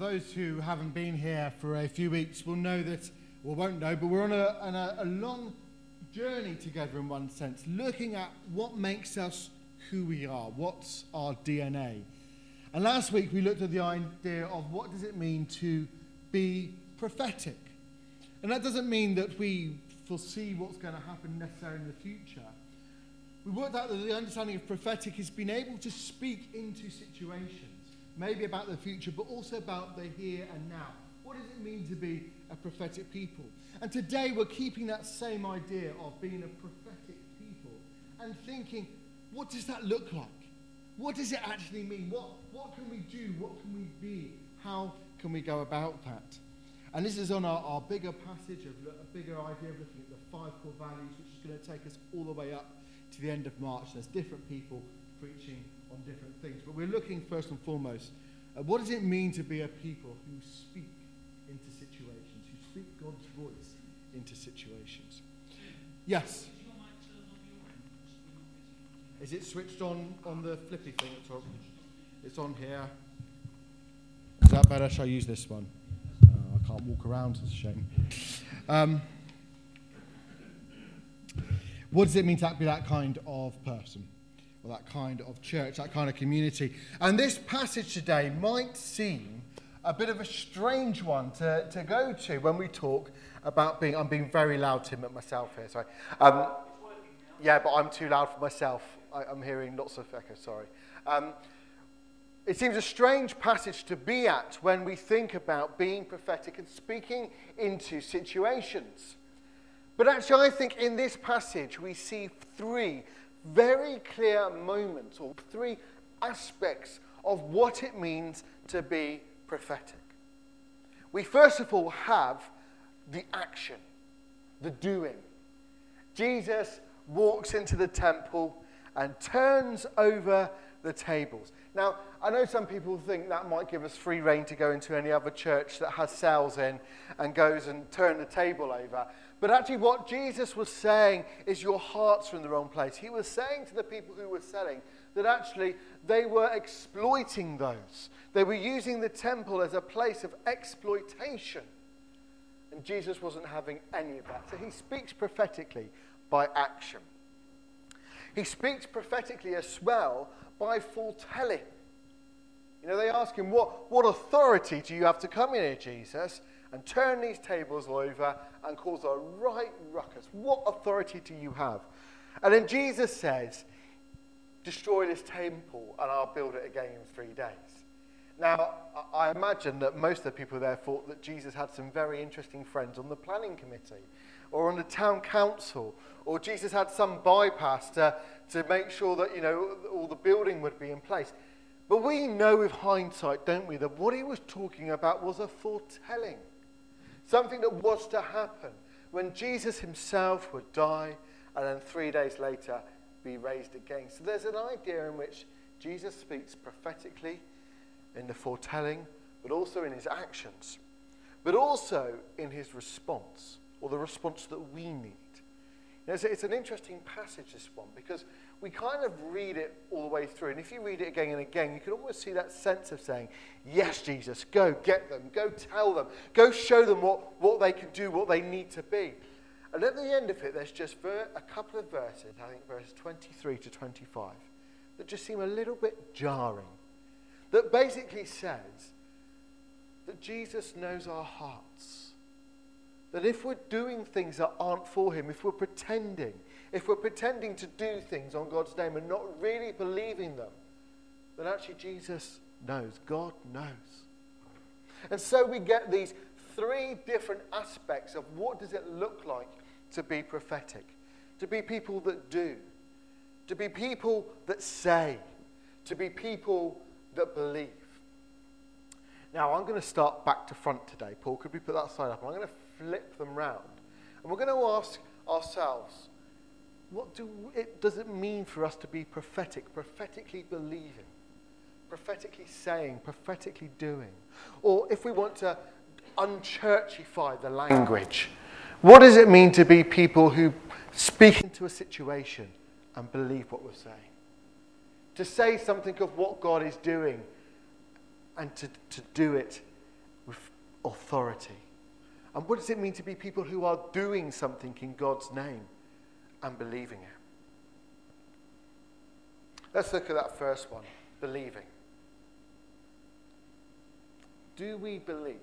those who haven't been here for a few weeks will know that, or won't know, but we're on a, on a, a long journey together in one sense, looking at what makes us who we are, what's our DNA. And last week we looked at the idea of what does it mean to be prophetic. And that doesn't mean that we foresee what's going to happen necessarily in the future. We worked out that the understanding of prophetic is being able to speak into situations, maybe about the future, but also about the here and now. What does it mean to be a prophetic people? And today we're keeping that same idea of being a prophetic people and thinking, what does that look like? What does it actually mean? What, what can we do? What can we be? How can we go about that? And this is on our, our bigger passage, of a bigger idea of looking at the five core values, which is going to take us all the way up to the end of March. There's different people preaching on different things. But we're looking first and foremost at what does it mean to be a people who speak into situations, who speak God's voice into situations. Yes? Is it switched on on the flippy thing at top? It's on here. Is that better? Shall I use this one? Uh, I can't walk around. It's a shame. Um, what does it mean to be that kind of person? Or that kind of church, that kind of community? And this passage today might seem a bit of a strange one to, to go to when we talk about being. I'm being very loud, Tim, at myself here, sorry. Um, yeah, but I'm too loud for myself. I, am hearing lots of echo, sorry. Um, it seems a strange passage to be at when we think about being prophetic and speaking into situations. But actually, I think in this passage we see three very clear moments or three aspects of what it means to be prophetic. We first of all have the action, the doing. Jesus walks into the temple and turns over the tables. Now, I know some people think that might give us free rein to go into any other church that has sales in and goes and turn the table over. But actually, what Jesus was saying is your hearts are in the wrong place. He was saying to the people who were selling that actually they were exploiting those. They were using the temple as a place of exploitation. And Jesus wasn't having any of that. So he speaks prophetically by action. He speaks prophetically as well by foretelling. You know, they ask him, what, what authority do you have to come in here, Jesus, and turn these tables over and cause a right ruckus? What authority do you have? And then Jesus says, Destroy this temple and I'll build it again in three days. Now, I imagine that most of the people there thought that Jesus had some very interesting friends on the planning committee or on the town council, or Jesus had some bypass to, to make sure that, you know, all the building would be in place. But we know with hindsight, don't we, that what he was talking about was a foretelling. Something that was to happen when Jesus himself would die and then three days later be raised again. So there's an idea in which Jesus speaks prophetically in the foretelling, but also in his actions, but also in his response, or the response that we need. It's, it's an interesting passage, this one, because we kind of read it all the way through. And if you read it again and again, you can almost see that sense of saying, Yes, Jesus, go get them, go tell them, go show them what, what they can do, what they need to be. And at the end of it, there's just a couple of verses, I think verses 23 to 25, that just seem a little bit jarring. That basically says that Jesus knows our hearts. That if we're doing things that aren't for Him, if we're pretending, if we're pretending to do things on God's name and not really believing them, then actually Jesus knows. God knows. And so we get these three different aspects of what does it look like to be prophetic, to be people that do, to be people that say, to be people that believe. Now, I'm going to start back to front today. Paul, could we put that side up? I'm going to flip them round. And we're going to ask ourselves, what do it, does it mean for us to be prophetic, prophetically believing, prophetically saying, prophetically doing? Or if we want to unchurchify the language, what does it mean to be people who speak into a situation and believe what we're saying? To say something of what God is doing and to, to do it with authority. And what does it mean to be people who are doing something in God's name and believing it? Let's look at that first one believing. Do we believe?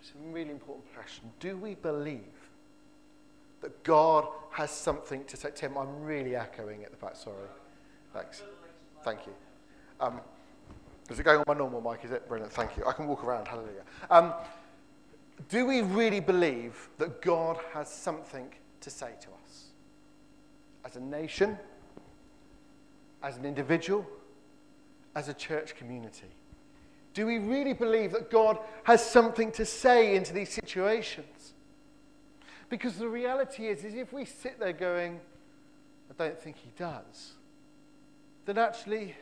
It's a really important question. Do we believe that God has something to say? Tim, I'm really echoing at the back, sorry. Thanks. Thank you. Um, is it going on my normal mic? Is it? Brilliant. Thank you. I can walk around. Hallelujah. Um, do we really believe that God has something to say to us? As a nation, as an individual, as a church community? Do we really believe that God has something to say into these situations? Because the reality is, is if we sit there going, I don't think he does, then actually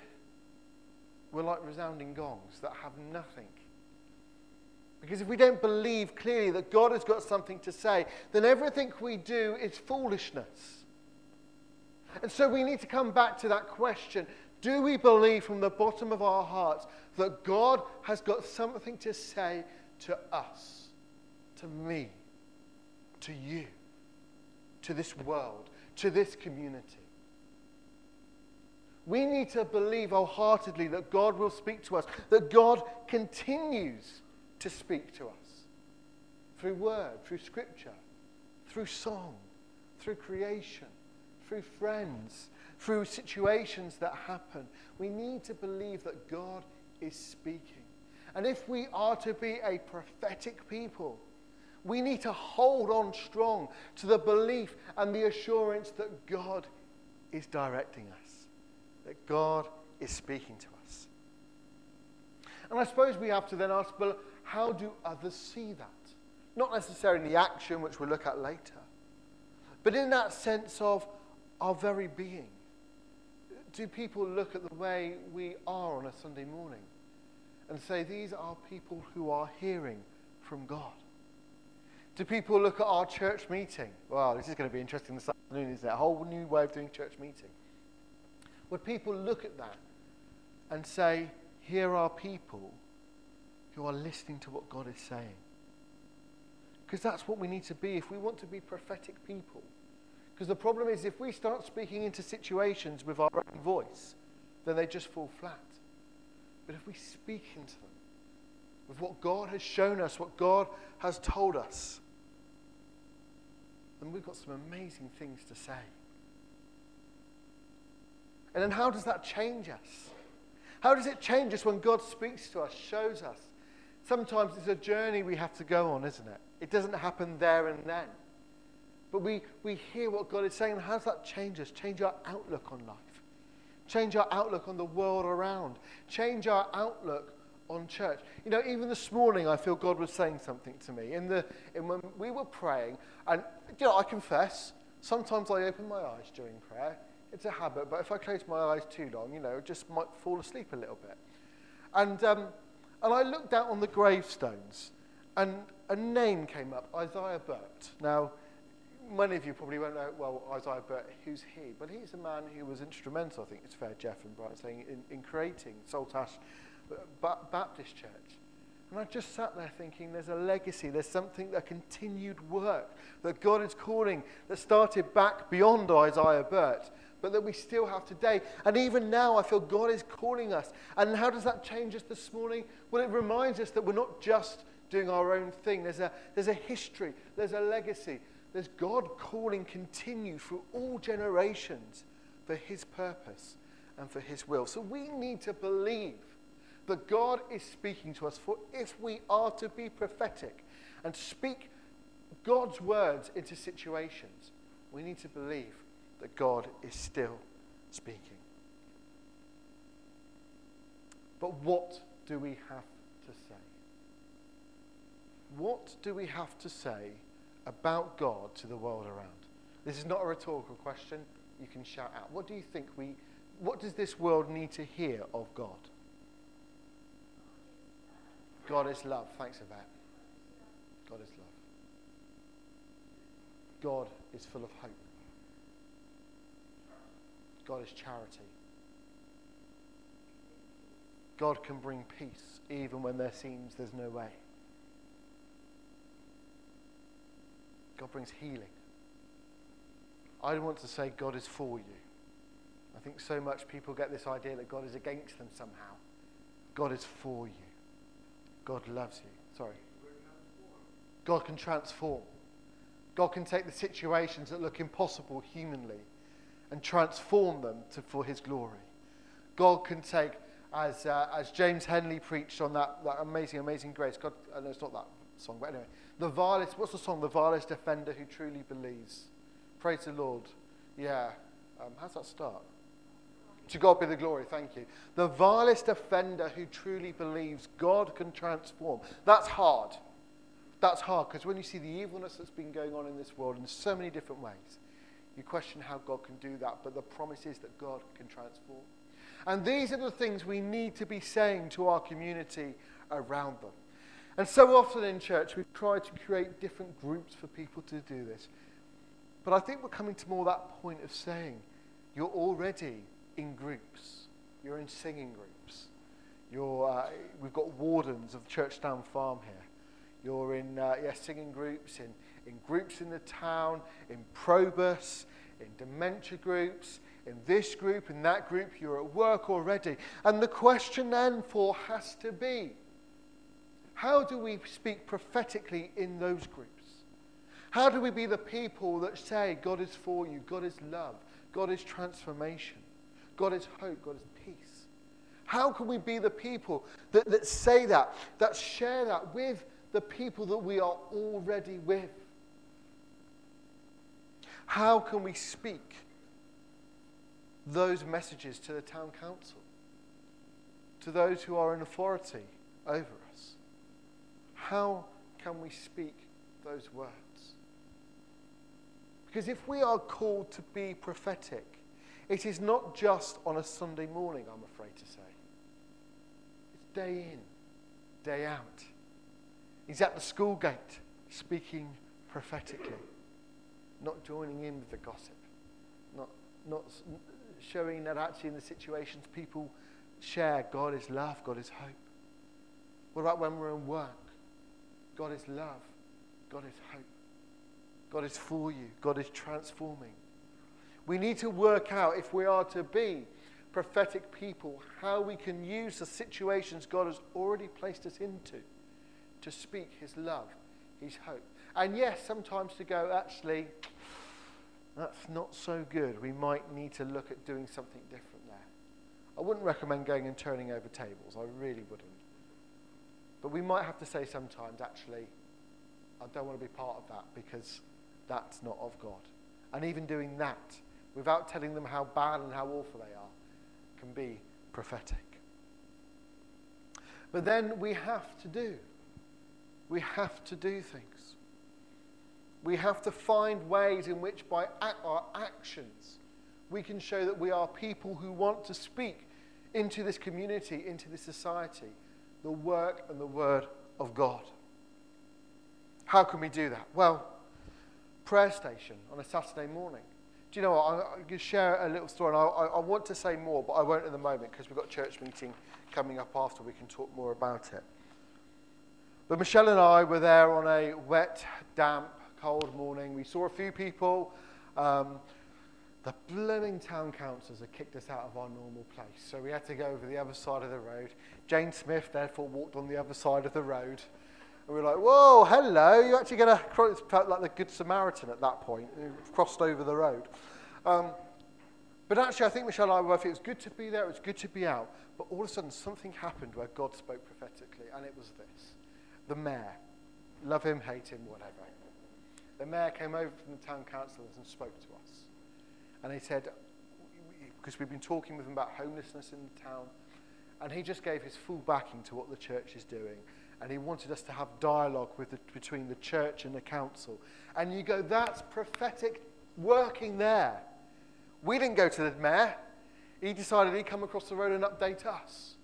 we're like resounding gongs that have nothing. Because if we don't believe clearly that God has got something to say, then everything we do is foolishness. And so we need to come back to that question do we believe from the bottom of our hearts that God has got something to say to us, to me, to you, to this world, to this community? We need to believe wholeheartedly that God will speak to us, that God continues to speak to us through word, through scripture, through song, through creation, through friends, through situations that happen. We need to believe that God is speaking. And if we are to be a prophetic people, we need to hold on strong to the belief and the assurance that God is directing us that God is speaking to us. And I suppose we have to then ask, well, how do others see that? Not necessarily in the action, which we'll look at later, but in that sense of our very being. Do people look at the way we are on a Sunday morning and say, these are people who are hearing from God? Do people look at our church meeting? Well, this is going to be interesting this afternoon, isn't it? A whole new way of doing church meeting. Would people look at that and say, here are people who are listening to what God is saying? Because that's what we need to be if we want to be prophetic people. Because the problem is, if we start speaking into situations with our own voice, then they just fall flat. But if we speak into them with what God has shown us, what God has told us, then we've got some amazing things to say. And then how does that change us? How does it change us when God speaks to us, shows us? Sometimes it's a journey we have to go on, isn't it? It doesn't happen there and then. But we, we hear what God is saying, and how does that change us? Change our outlook on life. Change our outlook on the world around. Change our outlook on church. You know, even this morning, I feel God was saying something to me. In the, in when we were praying, and, you know, I confess, sometimes I open my eyes during prayer it's a habit, but if I close my eyes too long, you know, just might fall asleep a little bit. And, um, and I looked out on the gravestones, and a name came up, Isaiah Burt. Now, many of you probably won't know, well, Isaiah Burt, who's he? But he's a man who was instrumental, I think it's fair, Jeff and Brian saying, in, in creating Saltash Baptist Church. And I just sat there thinking there's a legacy, there's something, a continued work that God is calling that started back beyond Isaiah Burt but that we still have today. And even now, I feel God is calling us. And how does that change us this morning? Well, it reminds us that we're not just doing our own thing, there's a, there's a history, there's a legacy. There's God calling continue through all generations for His purpose and for His will. So we need to believe that God is speaking to us. For if we are to be prophetic and speak God's words into situations, we need to believe that God is still speaking. But what do we have to say? What do we have to say about God to the world around? This is not a rhetorical question. You can shout out. What do you think we what does this world need to hear of God? God is love. Thanks that. God is love. God is full of hope. God is charity. God can bring peace even when there seems there's no way. God brings healing. I want to say God is for you. I think so much people get this idea that God is against them somehow. God is for you. God loves you. Sorry. God can transform. God can take the situations that look impossible humanly and transform them to, for his glory. God can take, as, uh, as James Henley preached on that, that amazing, amazing grace. God, uh, no, it's not that song, but anyway. The vilest, what's the song? The vilest offender who truly believes. Praise the Lord. Yeah. Um, how's that start? To God be the glory, thank you. The vilest offender who truly believes God can transform. That's hard. That's hard because when you see the evilness that's been going on in this world in so many different ways, you question how God can do that. But the promise is that God can transform. And these are the things we need to be saying to our community around them. And so often in church, we've tried to create different groups for people to do this. But I think we're coming to more that point of saying, you're already in groups. You're in singing groups. You're, uh, we've got wardens of Churchdown Farm here. You're in uh, yeah, singing groups, in, in groups in the town, in Probus, in dementia groups, in this group, in that group. You're at work already. And the question then for has to be how do we speak prophetically in those groups? How do we be the people that say God is for you, God is love, God is transformation, God is hope, God is peace? How can we be the people that, that say that, that share that with the people that we are already with? How can we speak those messages to the town council, to those who are in authority over us? How can we speak those words? Because if we are called to be prophetic, it is not just on a Sunday morning, I'm afraid to say. It's day in, day out. He's at the school gate speaking prophetically, not joining in with the gossip, not, not showing that actually in the situations people share God is love, God is hope. What about when we're in work? God is love, God is hope. God is for you, God is transforming. We need to work out if we are to be prophetic people, how we can use the situations God has already placed us into to speak His love, His hope. And yes, sometimes to go, actually, that's not so good. We might need to look at doing something different there. I wouldn't recommend going and turning over tables. I really wouldn't. But we might have to say sometimes, actually, I don't want to be part of that because that's not of God. And even doing that without telling them how bad and how awful they are can be prophetic. But then we have to do. We have to do things. We have to find ways in which, by our actions, we can show that we are people who want to speak into this community, into this society, the work and the word of God. How can we do that? Well, prayer station on a Saturday morning. Do you know what? I'm going to share a little story. And I, I, I want to say more, but I won't at the moment because we've got church meeting coming up after. We can talk more about it. But Michelle and I were there on a wet, damp, cold morning. We saw a few people. Um, the blooming town councillors had kicked us out of our normal place. So we had to go over the other side of the road. Jane Smith, therefore, walked on the other side of the road. And we were like, whoa, hello, you're actually going to cross, like the Good Samaritan at that point, crossed over the road. Um, but actually, I think Michelle and I were, it was good to be there, it was good to be out. But all of a sudden, something happened where God spoke prophetically, and it was this. The mayor, love him, hate him, whatever. The mayor came over from the town councillors and spoke to us. And he said, because we've been talking with him about homelessness in the town, and he just gave his full backing to what the church is doing and he wanted us to have dialogue with the, between the church and the council. And you go, that's prophetic working there. We didn't go to the mayor. He decided he'd come across the road and update us.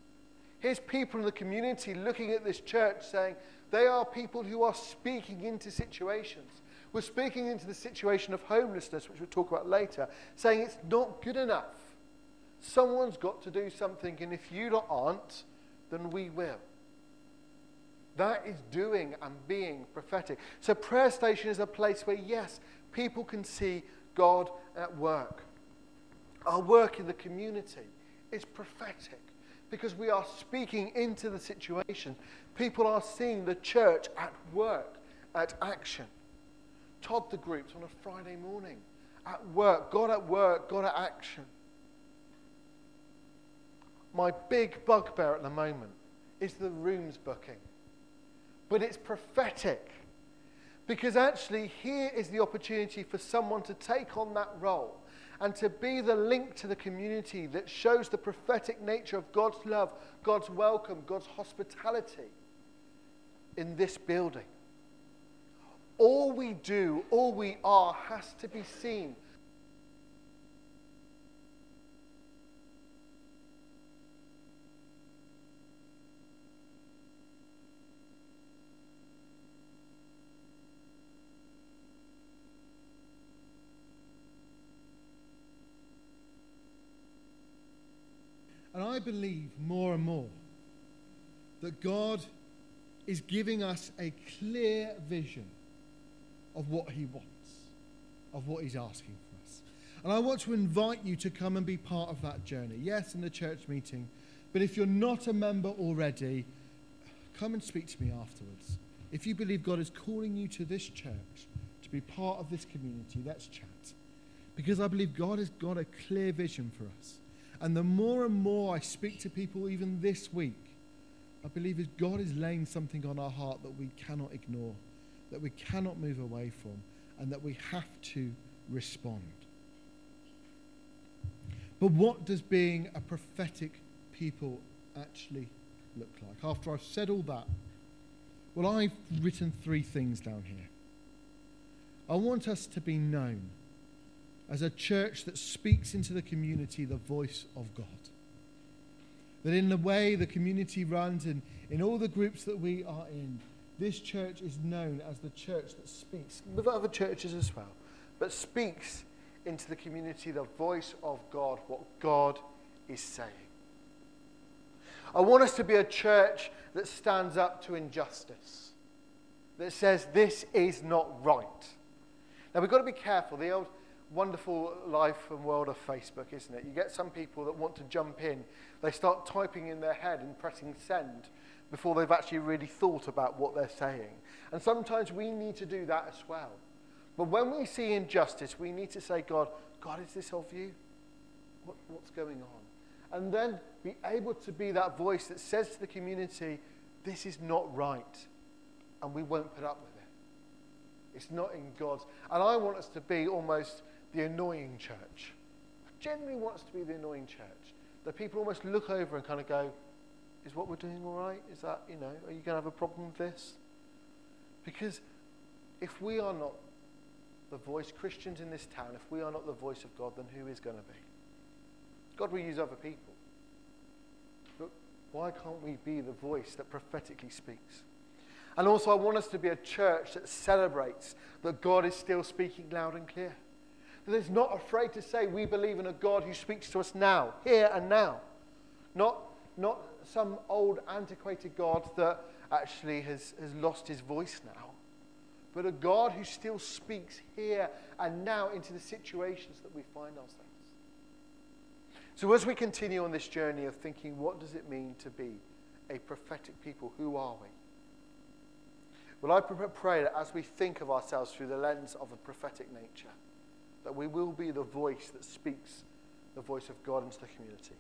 Here's people in the community looking at this church saying, they are people who are speaking into situations. We're speaking into the situation of homelessness, which we'll talk about later, saying it's not good enough. Someone's got to do something, and if you aren't, then we will. That is doing and being prophetic. So, prayer station is a place where, yes, people can see God at work. Our work in the community is prophetic because we are speaking into the situation. People are seeing the church at work, at action. Todd the groups on a Friday morning, at work, God at work, God at action. My big bugbear at the moment is the rooms booking. But it's prophetic. Because actually, here is the opportunity for someone to take on that role and to be the link to the community that shows the prophetic nature of God's love, God's welcome, God's hospitality in this building. All we do, all we are, has to be seen. And I believe more and more that God is giving us a clear vision of what He wants, of what He's asking for us. And I want to invite you to come and be part of that journey. Yes, in the church meeting, but if you're not a member already, come and speak to me afterwards. If you believe God is calling you to this church, to be part of this community, let's chat. Because I believe God has got a clear vision for us. And the more and more I speak to people, even this week, I believe that God is laying something on our heart that we cannot ignore, that we cannot move away from, and that we have to respond. But what does being a prophetic people actually look like? After I've said all that, well, I've written three things down here. I want us to be known as a church that speaks into the community the voice of God. That in the way the community runs and in all the groups that we are in, this church is known as the church that speaks, with other churches as well, but speaks into the community the voice of God, what God is saying. I want us to be a church that stands up to injustice, that says this is not right. Now we've got to be careful. The old wonderful life and world of Facebook, isn't it? You get some people that want to jump in. They start typing in their head and pressing send before they've actually really thought about what they're saying. And sometimes we need to do that as well. But when we see injustice, we need to say, God, God, is this of you? What, what's going on? And then be able to be that voice that says to the community, this is not right. And we won't put up with it. It's not in God's. And I want us to be almost the annoying church. I generally want us to be the annoying church. That people almost look over and kind of go, is what we're doing all right? Is that, you know, are you going to have a problem with this? Because if we are not the voice, Christians in this town, if we are not the voice of God, then who is going to be? God will use other people. But why can't we be the voice that prophetically speaks? And also, I want us to be a church that celebrates that God is still speaking loud and clear that is not afraid to say we believe in a God who speaks to us now, here and now. Not, not some old antiquated God that actually has, has lost his voice now, but a God who still speaks here and now into the situations that we find ourselves. So, as we continue on this journey of thinking, what does it mean to be a prophetic people? Who are we? Well, I pray that as we think of ourselves through the lens of a prophetic nature, that we will be the voice that speaks the voice of God into the community.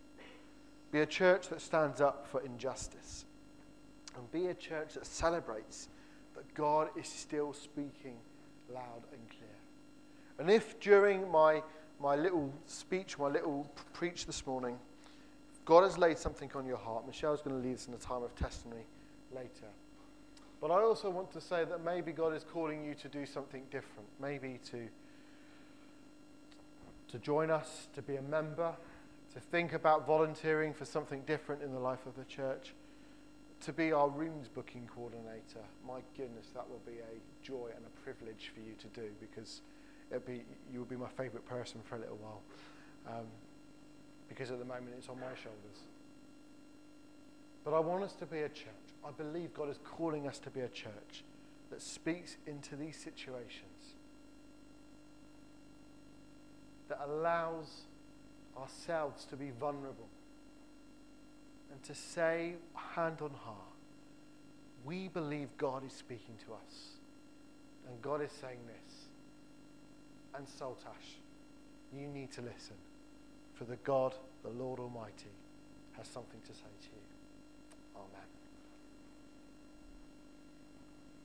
Be a church that stands up for injustice. And be a church that celebrates that God is still speaking loud and clear. And if during my, my little speech, my little preach this morning, God has laid something on your heart, Michelle's going to lead us in a time of testimony later. But I also want to say that maybe God is calling you to do something different, maybe to to join us, to be a member, to think about volunteering for something different in the life of the church, to be our rooms booking coordinator. My goodness, that will be a joy and a privilege for you to do because it'll be, you will be my favourite person for a little while. Um, because at the moment it's on my shoulders. But I want us to be a church. I believe God is calling us to be a church that speaks into these situations, that allows ourselves to be vulnerable and to say, hand on heart, we believe God is speaking to us. And God is saying this. And Saltash, you need to listen. For the God, the Lord Almighty, has something to say to you.